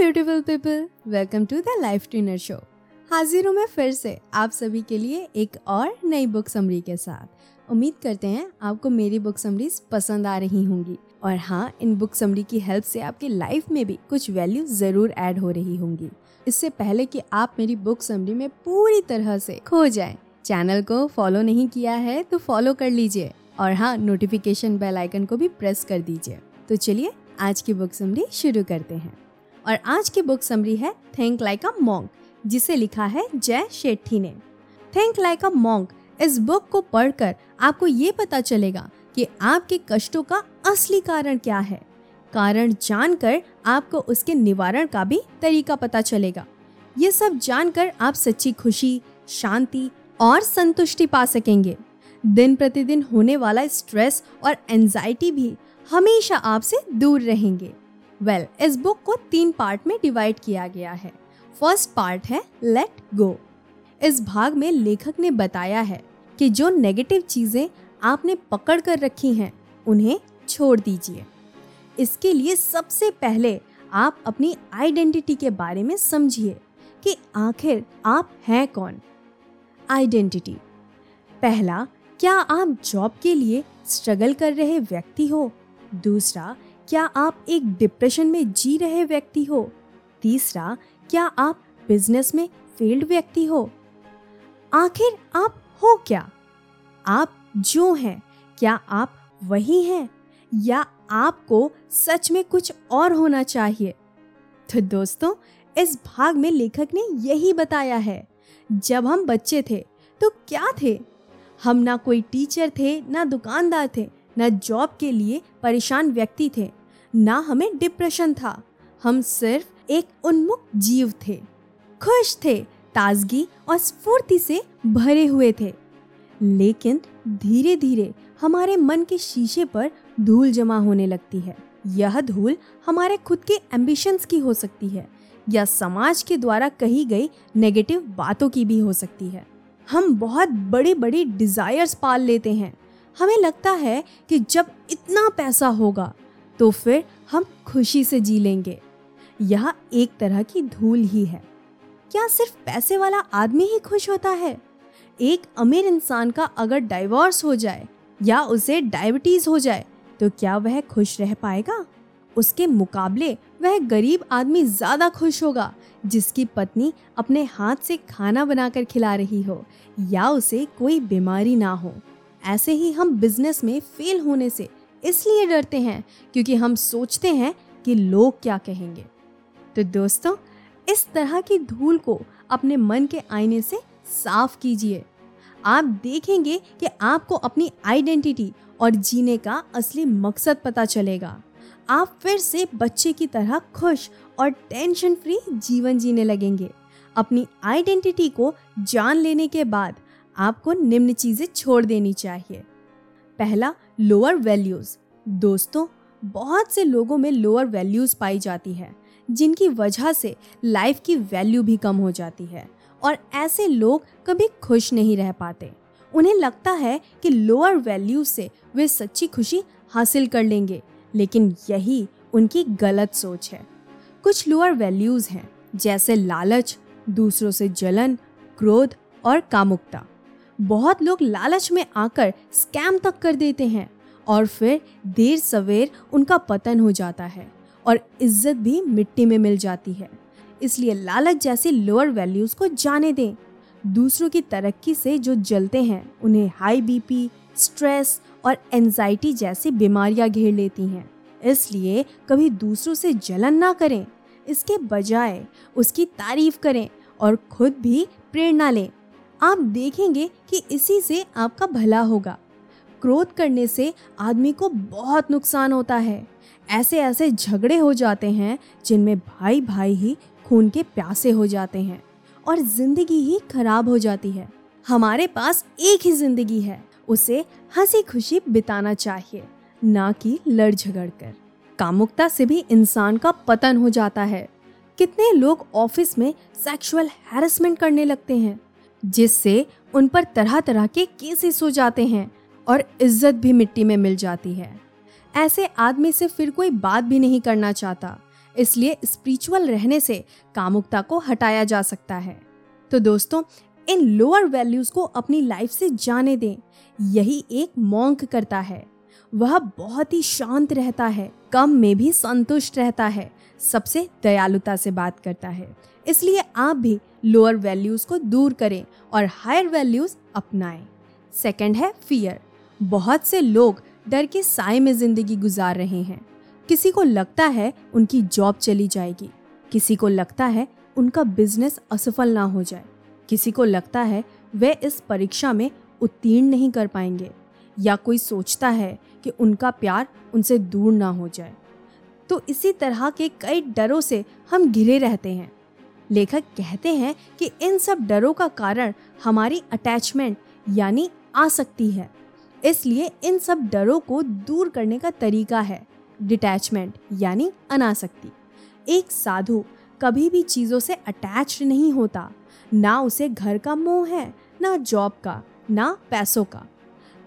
Beautiful people welcome to the life tuner show हाजिर हूँ मैं फिर से आप सभी के लिए एक और नई बुक समरी के साथ। उम्मीद करते हैं आपको मेरी बुक समरीज पसंद आ रही होंगी। और हाँ इन बुक समरी की हेल्प से आपकी लाइफ में भी कुछ वैल्यू ज़रूर ऐड हो रही होंगी। इससे पहले कि आप मेरी बुक समरी में पूरी तरह से खो जाएँ, चैनल को फॉलो नहीं किया है तो फॉलो कर लीजिए। और हाँ नोटिफिकेशन बेल आइकन को भी प्रेस कर दीजिए। तो चलिए आज की बुक समरी शुरू करते हैं। और आज की बुक समरी है थिंक लाइक अ मॉन्क जिसे लिखा है जय शेट्टी ने। थिंक लाइक अ मॉन्क इस बुक को पढ़कर आपको ये पता चलेगा कि आपके कष्टों का असली कारण क्या है। कारण जानकर आपको उसके निवारण का भी तरीका पता चलेगा। ये सब जानकर आप सच्ची खुशी, शांति और संतुष्टि पा सकेंगे। दिन प्रतिदिन होने वाला स्ट्रेस और एंजाइटी भी हमेशा आपसे दूर रहेंगे। वेल well, इस बुक को तीन पार्ट में डिवाइड किया गया है। फ़र्स्ट पार्ट है लेट गो इस भाग में लेखक ने बताया है कि जो नेगेटिव चीज़ें आपने पकड़ कर रखी हैं उन्हें छोड़ दीजिए। इसके लिए सबसे पहले आप अपनी आइडेंटिटी के बारे में समझिए कि आखिर आप हैं कौन। आइडेंटिटी पहला क्या आप जॉब के लिए स्ट्रगल कर रहे व्यक्ति हो? दूसरा क्या आप एक डिप्रेशन में जी रहे व्यक्ति हो? तीसरा, क्या आप बिज़नेस में फेल्ड व्यक्ति हो? आखिर आप हो क्या? आप जो हैं, क्या आप वही हैं? या आपको सच में कुछ और होना चाहिए? तो दोस्तों, इस भाग में लेखक ने यही बताया है। जब हम बच्चे थे तो क्या थे? हम ना कोई टीचर थे, ना दुकानदार थे, ना जॉब के लिए परेशान व्यक्ति थे। ना हमें डिप्रेशन था। हम सिर्फ़ एक उन्मुख जीव थे। खुश थे, ताजगी और स्फूर्ति से भरे हुए थे। लेकिन धीरे धीरे हमारे मन के शीशे पर धूल जमा होने लगती है। यह धूल हमारे खुद के एम्बिशंस की हो सकती है या समाज के द्वारा कही गई नेगेटिव बातों की भी हो सकती है। हम बहुत बड़े बड़ी डिजायर्स पाल लेते हैं। हमें लगता है कि जब इतना पैसा होगा तो फिर हम खुशी से जी लेंगे। यह एक तरह की धूल ही है। क्या सिर्फ़ पैसे वाला आदमी ही खुश होता है? एक अमीर इंसान का अगर डाइवोर्स हो जाए या उसे डायबिटीज़ हो जाए तो क्या वह खुश रह पाएगा? उसके मुकाबले वह गरीब आदमी ज़्यादा खुश होगा, जिसकी पत्नी अपने हाथ से खाना बनाकर खिला रही हो या उसे कोई बीमारी ना हो। ऐसे ही हम बिज़नेस में फेल होने से इसलिए डरते हैं क्योंकि हम सोचते हैं कि लोग क्या कहेंगे। तो दोस्तों, इस तरह की धूल को अपने मन के आईने से साफ़ कीजिए। आप देखेंगे कि आपको अपनी आइडेंटिटी और जीने का असली मकसद पता चलेगा। आप फिर से बच्चे की तरह खुश और टेंशन फ्री जीवन जीने लगेंगे। अपनी आइडेंटिटी को जान लेने के बाद आपको निम्न चीज़ें छोड़ देनी चाहिए। पहला लोअर वैल्यूज़ दोस्तों, बहुत से लोगों में लोअर वैल्यूज़ पाई जाती है, जिनकी वजह से लाइफ की वैल्यू भी कम हो जाती है और ऐसे लोग कभी खुश नहीं रह पाते। उन्हें लगता है कि लोअर वैल्यू से वे सच्ची खुशी हासिल कर लेंगे, लेकिन यही उनकी गलत सोच है। कुछ लोअर वैल्यूज़ हैं, जैसे लालच, दूसरों से जलन, क्रोध और कामुकता। बहुत लोग लालच में आकर स्कैम तक कर देते हैं और फिर देर सवेर उनका पतन हो जाता है और इज़्ज़त भी मिट्टी में मिल जाती है। इसलिए लालच जैसी लोअर वैल्यूज़ को जाने दें। दूसरों की तरक्की से जो जलते हैं, उन्हें हाई बीपी स्ट्रेस और एनजाइटी जैसी बीमारियाँ घेर लेती हैं। इसलिए कभी दूसरों से जलन ना करें। इसके बजाय उसकी तारीफ़ करें और खुद भी प्रेरणा लें। आप देखेंगे कि इसी से आपका भला होगा। क्रोध करने से आदमी को बहुत नुकसान होता है। ऐसे ऐसे झगड़े हो जाते हैं जिनमें भाई भाई ही खून के प्यासे हो जाते हैं और ज़िंदगी ही खराब हो जाती है। हमारे पास एक ही ज़िंदगी है। उसे हँसी खुशी बिताना चाहिए, ना कि लड़ झगड़ कर कामुकता से भी इंसान का पतन हो जाता है। कितने लोग ऑफ़िस में सेक्सुअल हैरेसमेंट करने लगते हैं। जिससे उन पर तरह तरह के केसेस हो जाते हैं और इज़्ज़त भी मिट्टी में मिल जाती है। ऐसे आदमी से फिर कोई बात भी नहीं करना चाहता, इसलिए स्पिरिचुअल रहने से कामुकता को हटाया जा सकता है। तो दोस्तों, इन लोअर वैल्यूज़ को अपनी लाइफ से जाने दें, यही एक मॉन्क करता है। वह बहुत ही शांत रहता है, कम में भी संतुष्ट रहता है, सबसे दयालुता से बात करता है। इसलिए आप भी लोअर वैल्यूज़ को दूर करें और हायर वैल्यूज़ अपनाएँ। सेकंड है फियर बहुत से लोग डर के साय में ज़िंदगी गुजार रहे हैं। किसी को लगता है उनकी जॉब चली जाएगी। किसी को लगता है उनका बिज़नेस असफल ना हो जाए। किसी को लगता है वे इस परीक्षा में उत्तीर्ण नहीं कर पाएँगे। या कोई सोचता है कि उनका प्यार उनसे दूर ना हो जाए। तो इसी तरह के कई डरों से हम घिरे रहते हैं। लेखक कहते हैं कि इन सब डरों का कारण हमारी अटैचमेंट यानी आसक्ति है। इसलिए इन सब डरों को दूर करने का तरीका है डिटैचमेंट यानी अनासक्ति। एक साधु कभी भी चीज़ों से अटैच नहीं होता, ना उसे घर का मोह है, ना जॉब का, ना पैसों का।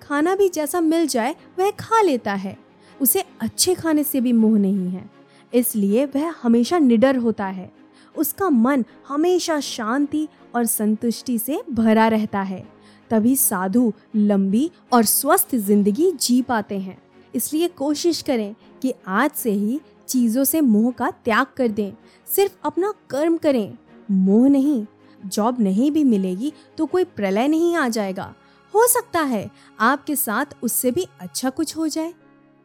खाना भी जैसा मिल जाए, वह खा लेता है। उसे अच्छे खाने से भी मोह नहीं है, इसलिए वह हमेशा निडर होता है। उसका मन हमेशा शांति और संतुष्टि से भरा रहता है। तभी साधु लंबी और स्वस्थ ज़िंदगी जी पाते हैं। इसलिए कोशिश करें कि आज से ही चीज़ों से मोह का त्याग कर दें। सिर्फ़ अपना कर्म करें। मोह नहीं, जॉब नहीं भी मिलेगी तो कोई प्रलय नहीं आ जाएगा। हो सकता है आपके साथ उससे भी अच्छा कुछ हो जाए।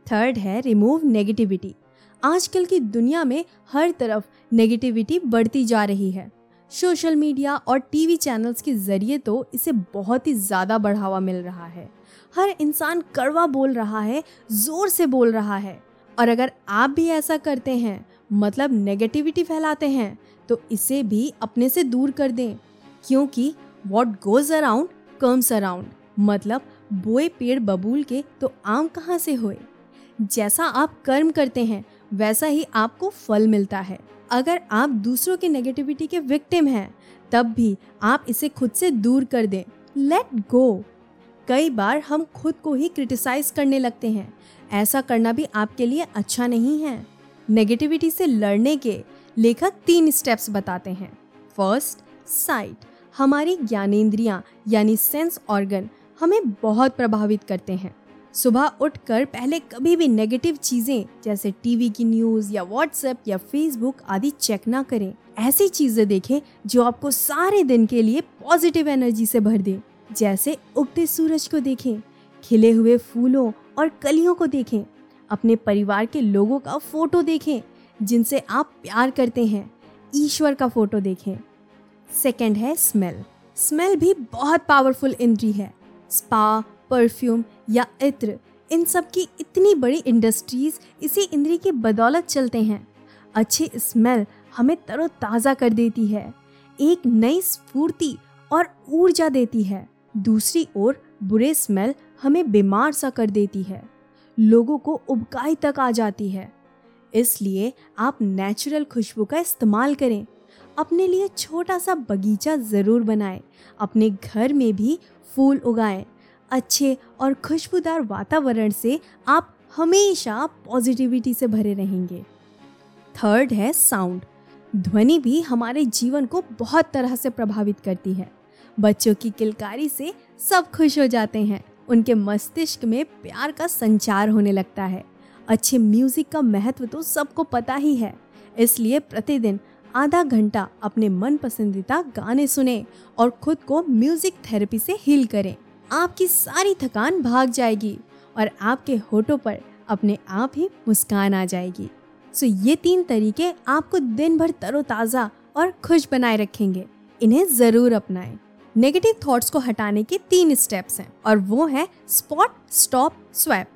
थर्ड है रिमूव नेगेटिविटी। आजकल की दुनिया में हर तरफ़ नेगेटिविटी बढ़ती जा रही है। सोशल मीडिया और टीवी चैनल्स के ज़रिए तो इसे बहुत ही ज़्यादा बढ़ावा मिल रहा है। हर इंसान कड़वा बोल रहा है, ज़ोर से बोल रहा है। और अगर आप भी ऐसा करते हैं मतलब नेगेटिविटी फैलाते हैं तो इसे भी अपने से दूर कर दें। क्योंकि what goes around comes around मतलब बोए पेड़ बबूल के तो आम कहाँ से होए? जैसा आप कर्म करते हैं वैसा ही आपको फल मिलता है। अगर आप दूसरों के नेगेटिविटी के विक्टिम हैं, तब भी आप इसे खुद से दूर कर दें। लेट गो कई बार हम खुद को ही क्रिटिसाइज करने लगते हैं। ऐसा करना भी आपके लिए अच्छा नहीं है। नेगेटिविटी से लड़ने के लेखक तीन स्टेप्स बताते हैं। फ़र्स्ट साइट हमारी ज्ञानेन्द्रियाँ, यानी सेंस ऑर्गन हमें बहुत प्रभावित करते हैं। सुबह उठकर पहले कभी भी नेगेटिव चीज़ें, जैसे टीवी की न्यूज़ या व्हाट्सएप या फेसबुक आदि चेक ना करें। ऐसी चीज़ें देखें जो आपको सारे दिन के लिए पॉजिटिव एनर्जी से भर दे। जैसे उगते सूरज को देखें, खिले हुए फूलों और कलियों को देखें, अपने परिवार के लोगों का फ़ोटो देखें, जिनसे आप प्यार करते हैं। ईश्वर का फ़ोटो देखें। सेकंड है स्मेल स्मेल भी बहुत पावरफुल इंद्री है। स्पा परफ्यूम या इत्र, इन सब की इतनी बड़ी इंडस्ट्रीज़ इसी इंद्री की बदौलत चलते हैं। अच्छी स्मेल हमें तरोताज़ा कर देती है, एक नई स्फूर्ति और ऊर्जा देती है। दूसरी ओर बुरे स्मेल हमें बीमार सा कर देती है, लोगों को उबकाई तक आ जाती है। इसलिए आप नेचुरल खुशबू का इस्तेमाल करें, अपने लिए छोटा सा बगीचा ज़रूर बनाएँ, अपने घर में भी फूल उगाएँ। अच्छे और खुशबूदार वातावरण से आप हमेशा पॉजिटिविटी से भरे रहेंगे। थर्ड है साउंड ध्वनि भी हमारे जीवन को बहुत तरह से प्रभावित करती है। बच्चों की किलकारी से सब खुश हो जाते हैं। उनके मस्तिष्क में प्यार का संचार होने लगता है। अच्छे म्यूज़िक का महत्व तो सबको पता ही है। इसलिए प्रतिदिन आधा घंटा अपने मन पसंदीदा गाने सुने और खुद को म्यूज़िक थेरेपी से हील करें। आपकी सारी थकान भाग जाएगी और आपके होठों पर अपने आप ही मुस्कान आ जाएगी। सो ये तीन तरीके आपको दिन भर तरोताज़ा और खुश बनाए रखेंगे। इन्हें ज़रूर अपनाएँ। नेगेटिव थॉट्स को हटाने के तीन स्टेप्स हैं और वो है स्पॉट स्टॉप स्वैप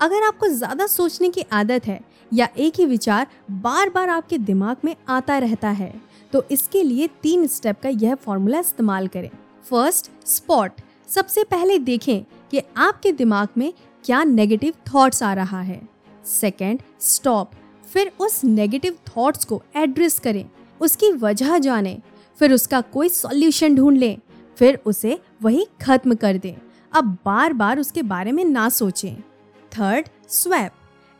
अगर आपको ज़्यादा सोचने की आदत है या एक ही विचार बार बार आपके दिमाग में आता रहता है तो इसके लिए तीन स्टेप का यह फॉर्मूला इस्तेमाल करें। फ़र्स्ट स्पॉट सबसे पहले देखें कि आपके दिमाग में क्या नेगेटिव थॉट्स आ रहा है। सेकेंड स्टॉप फिर उस नेगेटिव थॉट्स को एड्रेस करें। उसकी वजह जानें। फिर उसका कोई सॉल्यूशन ढूंढ लें। फिर उसे वही खत्म कर दें। अब बार बार उसके बारे में ना सोचें। थर्ड स्वैप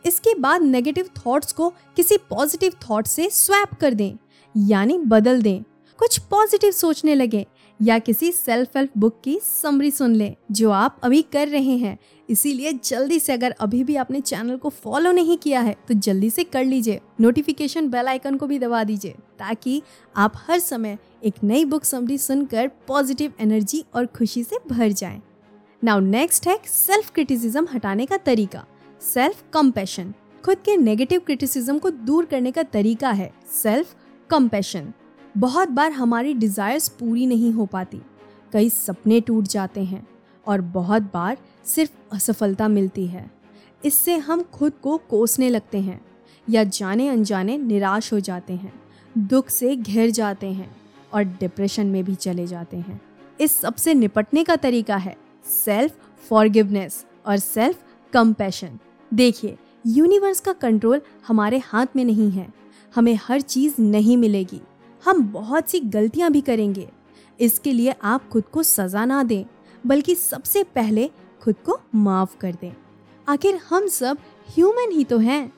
इसके बाद नेगेटिव थॉट्स को किसी पॉजिटिव थॉट से स्वैप कर दें। यानी बदल दें। कुछ पॉजिटिव सोचने लगे। या किसी सेल्फ हेल्प बुक की समरी सुन लें, जो आप अभी कर रहे हैं। इसीलिए जल्दी से अगर अभी भी आपने चैनल को फॉलो नहीं किया है तो जल्दी से कर लीजिए। नोटिफिकेशन बेल आइकन को भी दबा दीजिए, ताकि आप हर समय एक नई बुक समरी सुनकर पॉजिटिव एनर्जी और खुशी से भर जाएँ। नाउ नेक्स्ट है सेल्फ क्रिटिसिज्म हटाने का तरीका। सेल्फ कम्पेशन खुद के नेगेटिव क्रिटिसिज्म को दूर करने का तरीका है सेल्फ कंपेशन बहुत बार हमारी डिज़ायर्स पूरी नहीं हो पाती। कई सपने टूट जाते हैं और बहुत बार सिर्फ़ असफलता मिलती है। इससे हम खुद को कोसने लगते हैं या जाने अनजाने निराश हो जाते हैं, दुख से घिर जाते हैं और डिप्रेशन में भी चले जाते हैं। इस सबसे निपटने का तरीका है सेल्फ फॉरगिवनेस और सेल्फ कंपैशन देखिए यूनिवर्स का कंट्रोल हमारे हाथ में नहीं है, हमें हर चीज़ नहीं मिलेगी। हम बहुत सी गलतियाँ भी करेंगे। इसके लिए आप खुद को सजा ना दें, बल्कि सबसे पहले खुद को माफ़ कर दें। आखिर हम सब ह्यूमन ही तो हैं।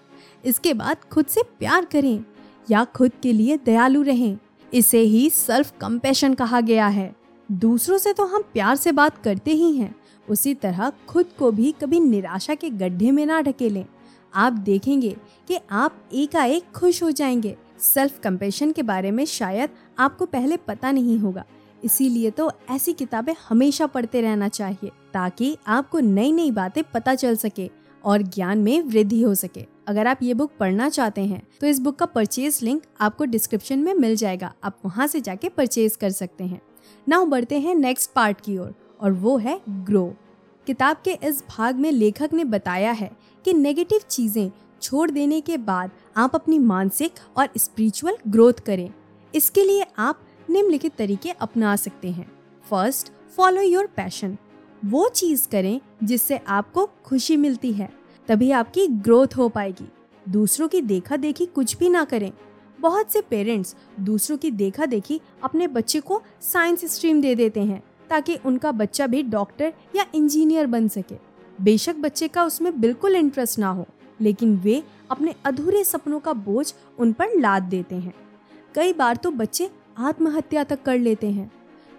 इसके बाद खुद से प्यार करें, या खुद के लिए दयालु रहें। इसे ही सेल्फ कंपेशन कहा गया है। दूसरों से तो हम प्यार से बात करते ही हैं। उसी तरह खुद को भी कभी निराशा के गड्ढे में ना ढकेलें। आप देखेंगे कि आप एकाएक खुश हो जाएँगे। सेल्फ कंपेशन के बारे में शायद आपको पहले पता नहीं होगा। इसीलिए तो ऐसी किताबें हमेशा पढ़ते रहना चाहिए ताकि आपको नई नई बातें पता चल सके और ज्ञान में वृद्धि हो सके। अगर आप ये बुक पढ़ना चाहते हैं तो इस बुक का परचेज लिंक आपको डिस्क्रिप्शन में मिल जाएगा। आप वहाँ से जाके परचेज कर सकते हैं। नाउ बढ़ते हैं नेक्स्ट पार्ट की ओर और, और वो है ग्रो किताब के इस भाग में लेखक ने बताया है कि नेगेटिव चीज़ें छोड़ देने के बाद आप अपनी मानसिक और स्पिरिचुअल ग्रोथ करें। इसके लिए आप निम्नलिखित तरीके अपना सकते हैं। फ़र्स्ट फॉलो योर पैशन वो चीज़ करें जिससे आपको खुशी मिलती है। तभी आपकी ग्रोथ हो पाएगी। दूसरों की देखा देखी कुछ भी ना करें। बहुत से पेरेंट्स दूसरों की देखा देखी अपने बच्चे को साइंस स्ट्रीम दे देते हैं ताकि उनका बच्चा भी डॉक्टर या इंजीनियर बन सके। बेशक बच्चे का उसमें बिल्कुल इंटरेस्ट ना हो। लेकिन वे अपने अधूरे सपनों का बोझ उन पर लाद देते हैं। कई बार तो बच्चे आत्महत्या तक कर लेते हैं।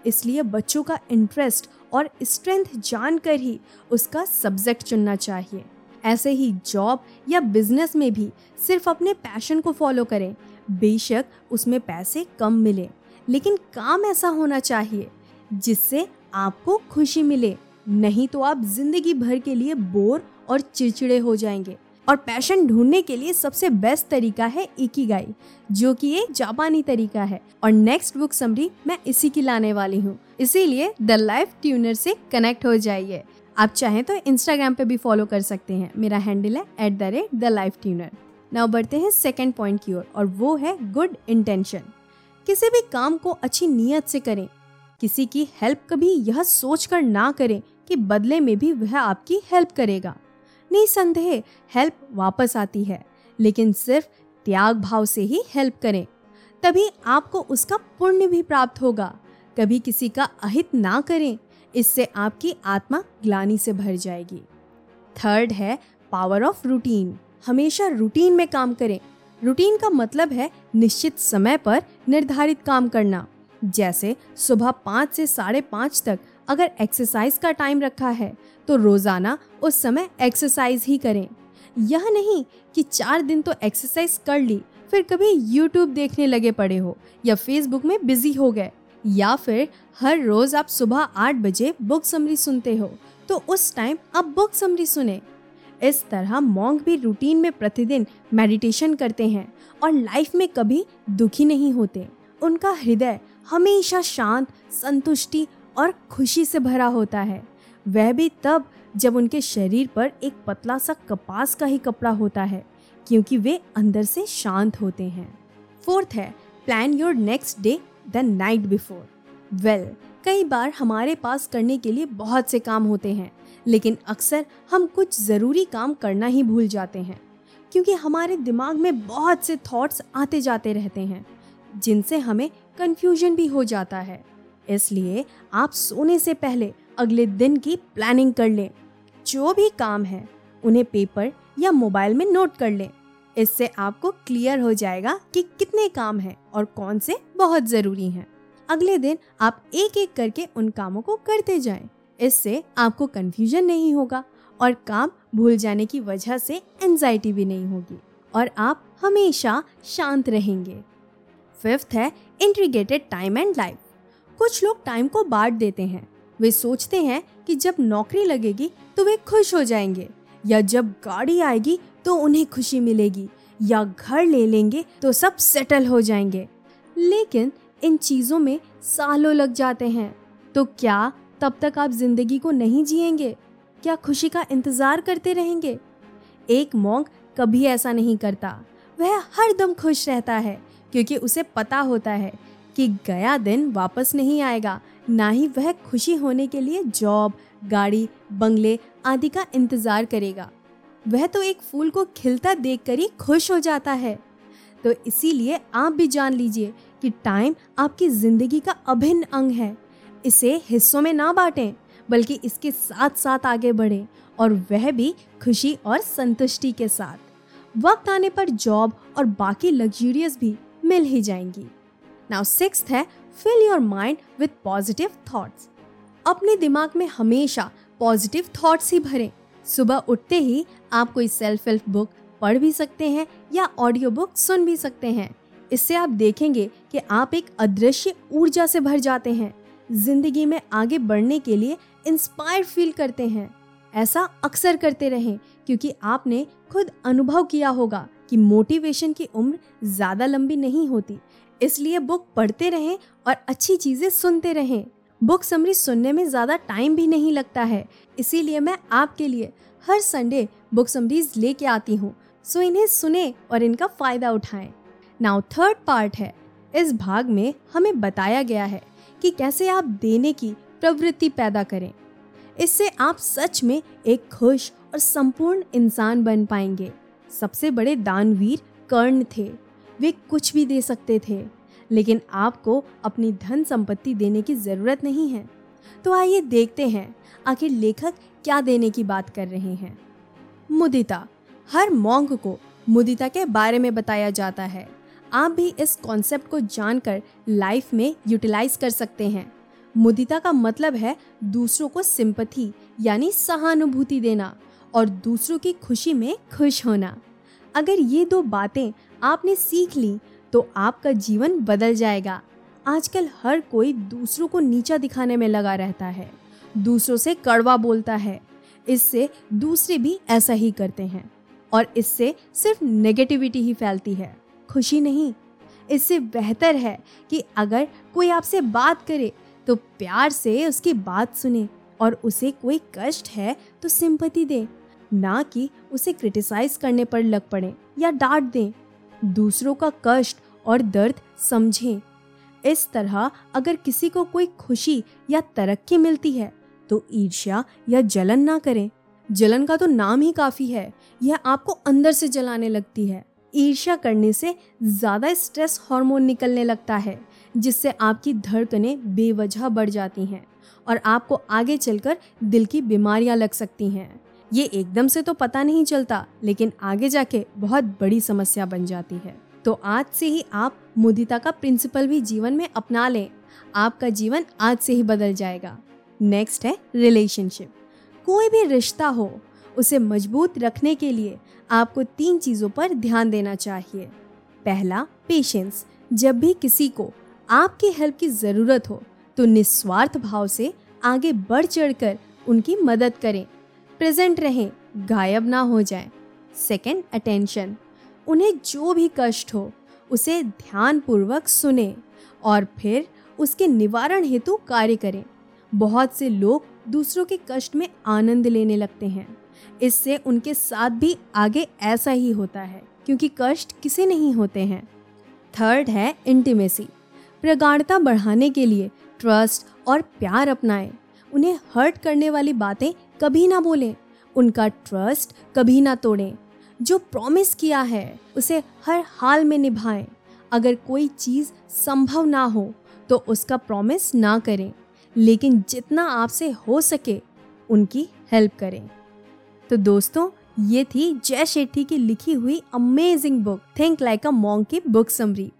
इसलिए बच्चों का इंटरेस्ट और स्ट्रेंथ जानकर ही उसका सब्जेक्ट चुनना चाहिए। ऐसे ही जॉब या बिज़नेस में भी सिर्फ़ अपने पैशन को फॉलो करें, बेशक उसमें पैसे कम मिले, लेकिन काम ऐसा होना चाहिए जिससे आपको खुशी मिले, नहीं तो आप ज़िंदगी भर के लिए बोर और चिड़चिड़े हो जाएँगे। और पैशन ढूँढने के लिए सबसे बेस्ट तरीका है इकिगाई, जो कि एक जापानी तरीका है। और नेक्स्ट बुक समरी मैं इसी की लाने वाली हूँ। इसीलिए द लाइफ ट्यूनर से कनेक्ट हो जाइए। आप चाहें तो इंस्टाग्राम पे भी फॉलो कर सकते हैं। मेरा हैंडल है at the rate the life tuner now बढ़ते हैं सेकेंड पॉइंट की ओर, और वो है गुड इंटेंशन किसी भी काम को अच्छी नीयत से करें। किसी की हेल्प कभी यह सोच कर ना करें कि बदले में भी वह आपकी हेल्प करेगा। निसंदेह हेल्प वापस आती है। लेकिन सिर्फ़ त्याग भाव से ही हेल्प करें। तभी आपको उसका पुण्य भी प्राप्त होगा। कभी किसी का अहित ना करें, इससे आपकी आत्मा ग्लानी से भर जाएगी। थर्ड है पावर ऑफ़ रूटीन हमेशा रूटीन में काम करें। रूटीन का मतलब है निश्चित समय पर निर्धारित काम करना। जैसे सुबह पाँच से साढ़े पाँच तक अगर एक्सरसाइज का टाइम रखा है तो रोज़ाना उस समय एक्सरसाइज ही करें। यह नहीं कि चार दिन तो एक्सरसाइज कर ली, फिर कभी यूट्यूब देखने लगे पड़े हो या फेसबुक में बिज़ी हो गए, या फिर हर रोज़ आप सुबह आठ बजे बुक समरी सुनते हो तो उस टाइम आप बुक समरी सुने। इस तरह मॉन्ग भी रूटीन में प्रतिदिन मेडिटेशन करते हैं और लाइफ में कभी दुखी नहीं होते। उनका हृदय हमेशा शांत, संतुष्टि और खुशी से भरा होता है। वह भी तब जब उनके शरीर पर एक पतला सा कपास का ही कपड़ा होता है, क्योंकि वे अंदर से शांत होते हैं। फोर्थ है plan your next day the night before well कई बार हमारे पास करने के लिए बहुत से काम होते हैं, लेकिन अक्सर हम कुछ ज़रूरी काम करना ही भूल जाते हैं, क्योंकि हमारे दिमाग में बहुत से थॉट्स आते जाते रहते हैं, जिनसे हमें कंफ्यूजन भी हो जाता है। इसलिए आप सोने से पहले अगले दिन की प्लानिंग कर लें। जो भी काम है, उन्हें पेपर या मोबाइल में नोट कर लें। इससे आपको क्लियर हो जाएगा कि कितने काम हैं और कौन से बहुत ज़रूरी हैं। अगले दिन आप एक एक करके उन कामों को करते जाएँ। इससे आपको कंफ्यूजन नहीं होगा और काम भूल जाने की वजह से एनजाइटी भी नहीं होगी और आप हमेशा शांत रहेंगे। फिफ्थ है इंट्रीगेटेड टाइम एंड लाइफ कुछ लोग टाइम को बांट देते हैं। वे सोचते हैं कि जब नौकरी लगेगी तो वे खुश हो जाएँगे, या जब गाड़ी आएगी तो उन्हें खुशी मिलेगी, या घर ले लेंगे तो सब सेटल हो जाएँगे। लेकिन इन चीज़ों में सालों लग जाते हैं। तो क्या तब तक आप ज़िंदगी को नहीं जिएँगे? क्या खुशी का इंतज़ार करते रहेंगे? एक मोंग कभी ऐसा नहीं करता। वह हर दम खुश रहता है, क्योंकि उसे पता होता है कि गया दिन वापस नहीं आएगा ना ही वह खुशी होने के लिए जॉब, गाड़ी, बंगले आदि का इंतज़ार करेगा। वह तो एक फूल को खिलता देखकर ही खुश हो जाता है। तो इसीलिए आप भी जान लीजिए कि टाइम आपकी ज़िंदगी का अभिन्न अंग है। इसे हिस्सों में ना बांटें, बल्कि इसके साथ साथ आगे बढ़ें और वह भी खुशी और संतुष्टि के साथ। वक्त आने पर जॉब और बाकी लग्जूरियस भी मिल ही जाएँगी। नाउ सिक्स है fill your mind with positive thoughts अपने दिमाग में हमेशा पॉजिटिव थॉट्स ही भरें। सुबह उठते ही आप कोई सेल्फ हेल्प बुक पढ़ भी सकते हैं या ऑडियो बुक सुन भी सकते हैं। इससे आप देखेंगे कि आप एक अदृश्य ऊर्जा से भर जाते हैं। ज़िंदगी में आगे बढ़ने के लिए इंस्पायर फील करते हैं। ऐसा अक्सर करते रहें क्योंकि आपने खुद अनुभव किया होगा कि मोटिवेशन की उम्र ज़्यादा लंबी नहीं होती। इसलिए बुक पढ़ते रहें और अच्छी चीज़ें सुनते रहें। बुक समरी सुनने में ज़्यादा टाइम भी नहीं लगता है। इसीलिए मैं आपके लिए हर संडे बुक समरीज लेके आती हूँ। सो इन्हें सुने और इनका फ़ायदा उठाएँ। नाउ थर्ड पार्ट है। इस भाग में हमें बताया गया है कि कैसे आप देने की प्रवृत्ति पैदा करें। इससे आप सच में एक खुश और संपूर्ण इंसान बन पाएँगे। सबसे बड़े दानवीर कर्ण थे। वे कुछ भी दे सकते थे। लेकिन आपको अपनी धन संपत्ति देने की ज़रूरत नहीं है। तो आइए देखते हैं, आखिर लेखक क्या देने की बात कर रहे हैं। मुदिता, हर मोंग को मुदिता के बारे में बताया जाता है। आप भी इस कॉन्सेप्ट को जानकर लाइफ में यूटिलाइज कर सकते हैं। मुदिता का मतलब है दूसरों को सिंपथी यानी सहानुभूति देना और दूसरों की खुशी में खुश होना। अगर ये दो बातें आपने सीख ली तो आपका जीवन बदल जाएगा। आजकल हर कोई दूसरों को नीचा दिखाने में लगा रहता है। दूसरों से कड़वा बोलता है। इससे दूसरे भी ऐसा ही करते हैं। और इससे सिर्फ़ नेगेटिविटी ही फैलती है। खुशी नहीं। इससे बेहतर है कि अगर कोई आपसे बात करे तो प्यार से उसकी बात सुने और उसे कोई कष्ट है तो सिंपति दे। ना कि उसे क्रिटिसाइज करने पर लग पड़े या डांट दें। दूसरों का कष्ट और दर्द समझें। इस तरह अगर किसी को कोई खुशी या तरक्की मिलती है तो ईर्ष्या या जलन ना करें। जलन का तो नाम ही काफ़ी है, यह आपको अंदर से जलाने लगती है। ईर्ष्या करने से ज़्यादा स्ट्रेस हार्मोन निकलने लगता है, जिससे आपकी धड़कनें बेवजह बढ़ जाती हैं और आपको आगे चलकर दिल की बीमारियाँ लग सकती हैं। ये एकदम से तो पता नहीं चलता, लेकिन आगे जाके बहुत बड़ी समस्या बन जाती है। तो आज से ही आप मुदिता का प्रिंसिपल भी जीवन में अपना लें। आपका जीवन आज से ही बदल जाएगा। नेक्स्ट है रिलेशनशिप कोई भी रिश्ता हो, उसे मज़बूत रखने के लिए आपको तीन चीज़ों पर ध्यान देना चाहिए। पहला पेशेंस जब भी किसी को आपकी हेल्प की ज़रूरत हो तो निस्वार्थ भाव से आगे बढ़ चढ़कर उनकी मदद करें। प्रेजेंट रहें, गायब ना हो जाएँ। सेकंड अटेंशन उन्हें जो भी कष्ट हो, उसे ध्यानपूर्वक सुने और फिर उसके निवारण हेतु कार्य करें। बहुत से लोग दूसरों के कष्ट में आनंद लेने लगते हैं। इससे उनके साथ भी आगे ऐसा ही होता है, क्योंकि कष्ट किसे नहीं होते हैं। थर्ड है इंटीमेसी प्रगाढ़ता बढ़ाने के लिए ट्रस्ट और प्यार अपनाएँ। उन्हें हर्ट करने वाली बातें कभी ना बोलें, उनका ट्रस्ट कभी ना तोड़ें। जो प्रॉमिस किया है, उसे हर हाल में निभाएँ। अगर कोई चीज़ संभव ना हो तो उसका प्रॉमिस ना करें। लेकिन जितना आपसे हो सके, उनकी हेल्प करें। तो दोस्तों, ये थी जय शेट्टी की लिखी हुई amazing book think like a monk की बुक समरी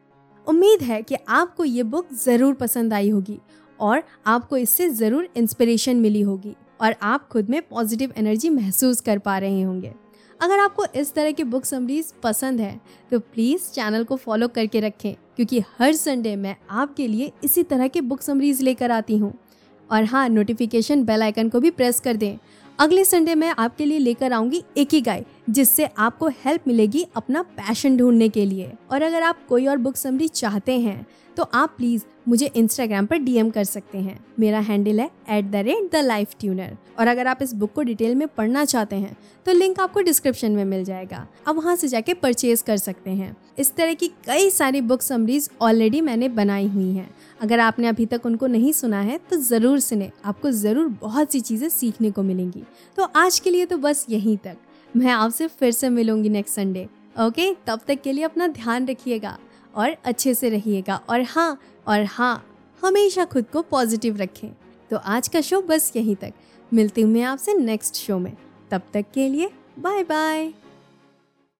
उम्मीद है कि आपको ये बुक ज़रूर पसंद आई होगी और आपको इससे ज़रूर इंस्पिरेशन मिली होगी। और आप खुद में पॉजिटिव एनर्जी महसूस कर पा रहे होंगे। अगर आपको इस तरह की बुक समरीज पसंद है तो प्लीज़ चैनल को फॉलो करके रखें, क्योंकि हर संडे मैं आपके लिए इसी तरह के बुक समरीज लेकर आती हूँ। और हाँ नोटिफिकेशन बेल आइकन को भी प्रेस कर दें। अगले संडे मैं आपके लिए लेकर आऊँगी एक ही गाय जिससे आपको हेल्प मिलेगी अपना पैशन ढूँढने के लिए। और अगर आप कोई और बुक समरी चाहते हैं तो आप प्लीज़ मुझे इंस्टाग्राम पर डीएम कर सकते हैं। मेरा हैंडल है at the rate the life tuner और अगर आप इस बुक को डिटेल में पढ़ना चाहते हैं तो लिंक आपको डिस्क्रिप्शन में मिल जाएगा। आप वहाँ से जाके परचेज कर सकते हैं। इस तरह की कई सारी बुक समरीज ऑलरेडी मैंने बनाई हुई हैं। अगर आपने अभी तक उनको नहीं सुना है तो ज़रूर सुने। आपको ज़रूर बहुत सी चीज़ें सीखने को मिलेंगी। तो आज के लिए तो बस यहीं तक। मैं आपसे फिर से मिलूँगी नेक्स्ट संडे ओके तब तक के लिए अपना ध्यान रखिएगा। और अच्छे से रहिएगा। और हाँ और हाँ हमेशा खुद को पॉजिटिव रखें। तो आज का शो बस यहीं तक। मिलती हूँ मैं आपसे नेक्स्ट शो में। तब तक के लिए बाय बाय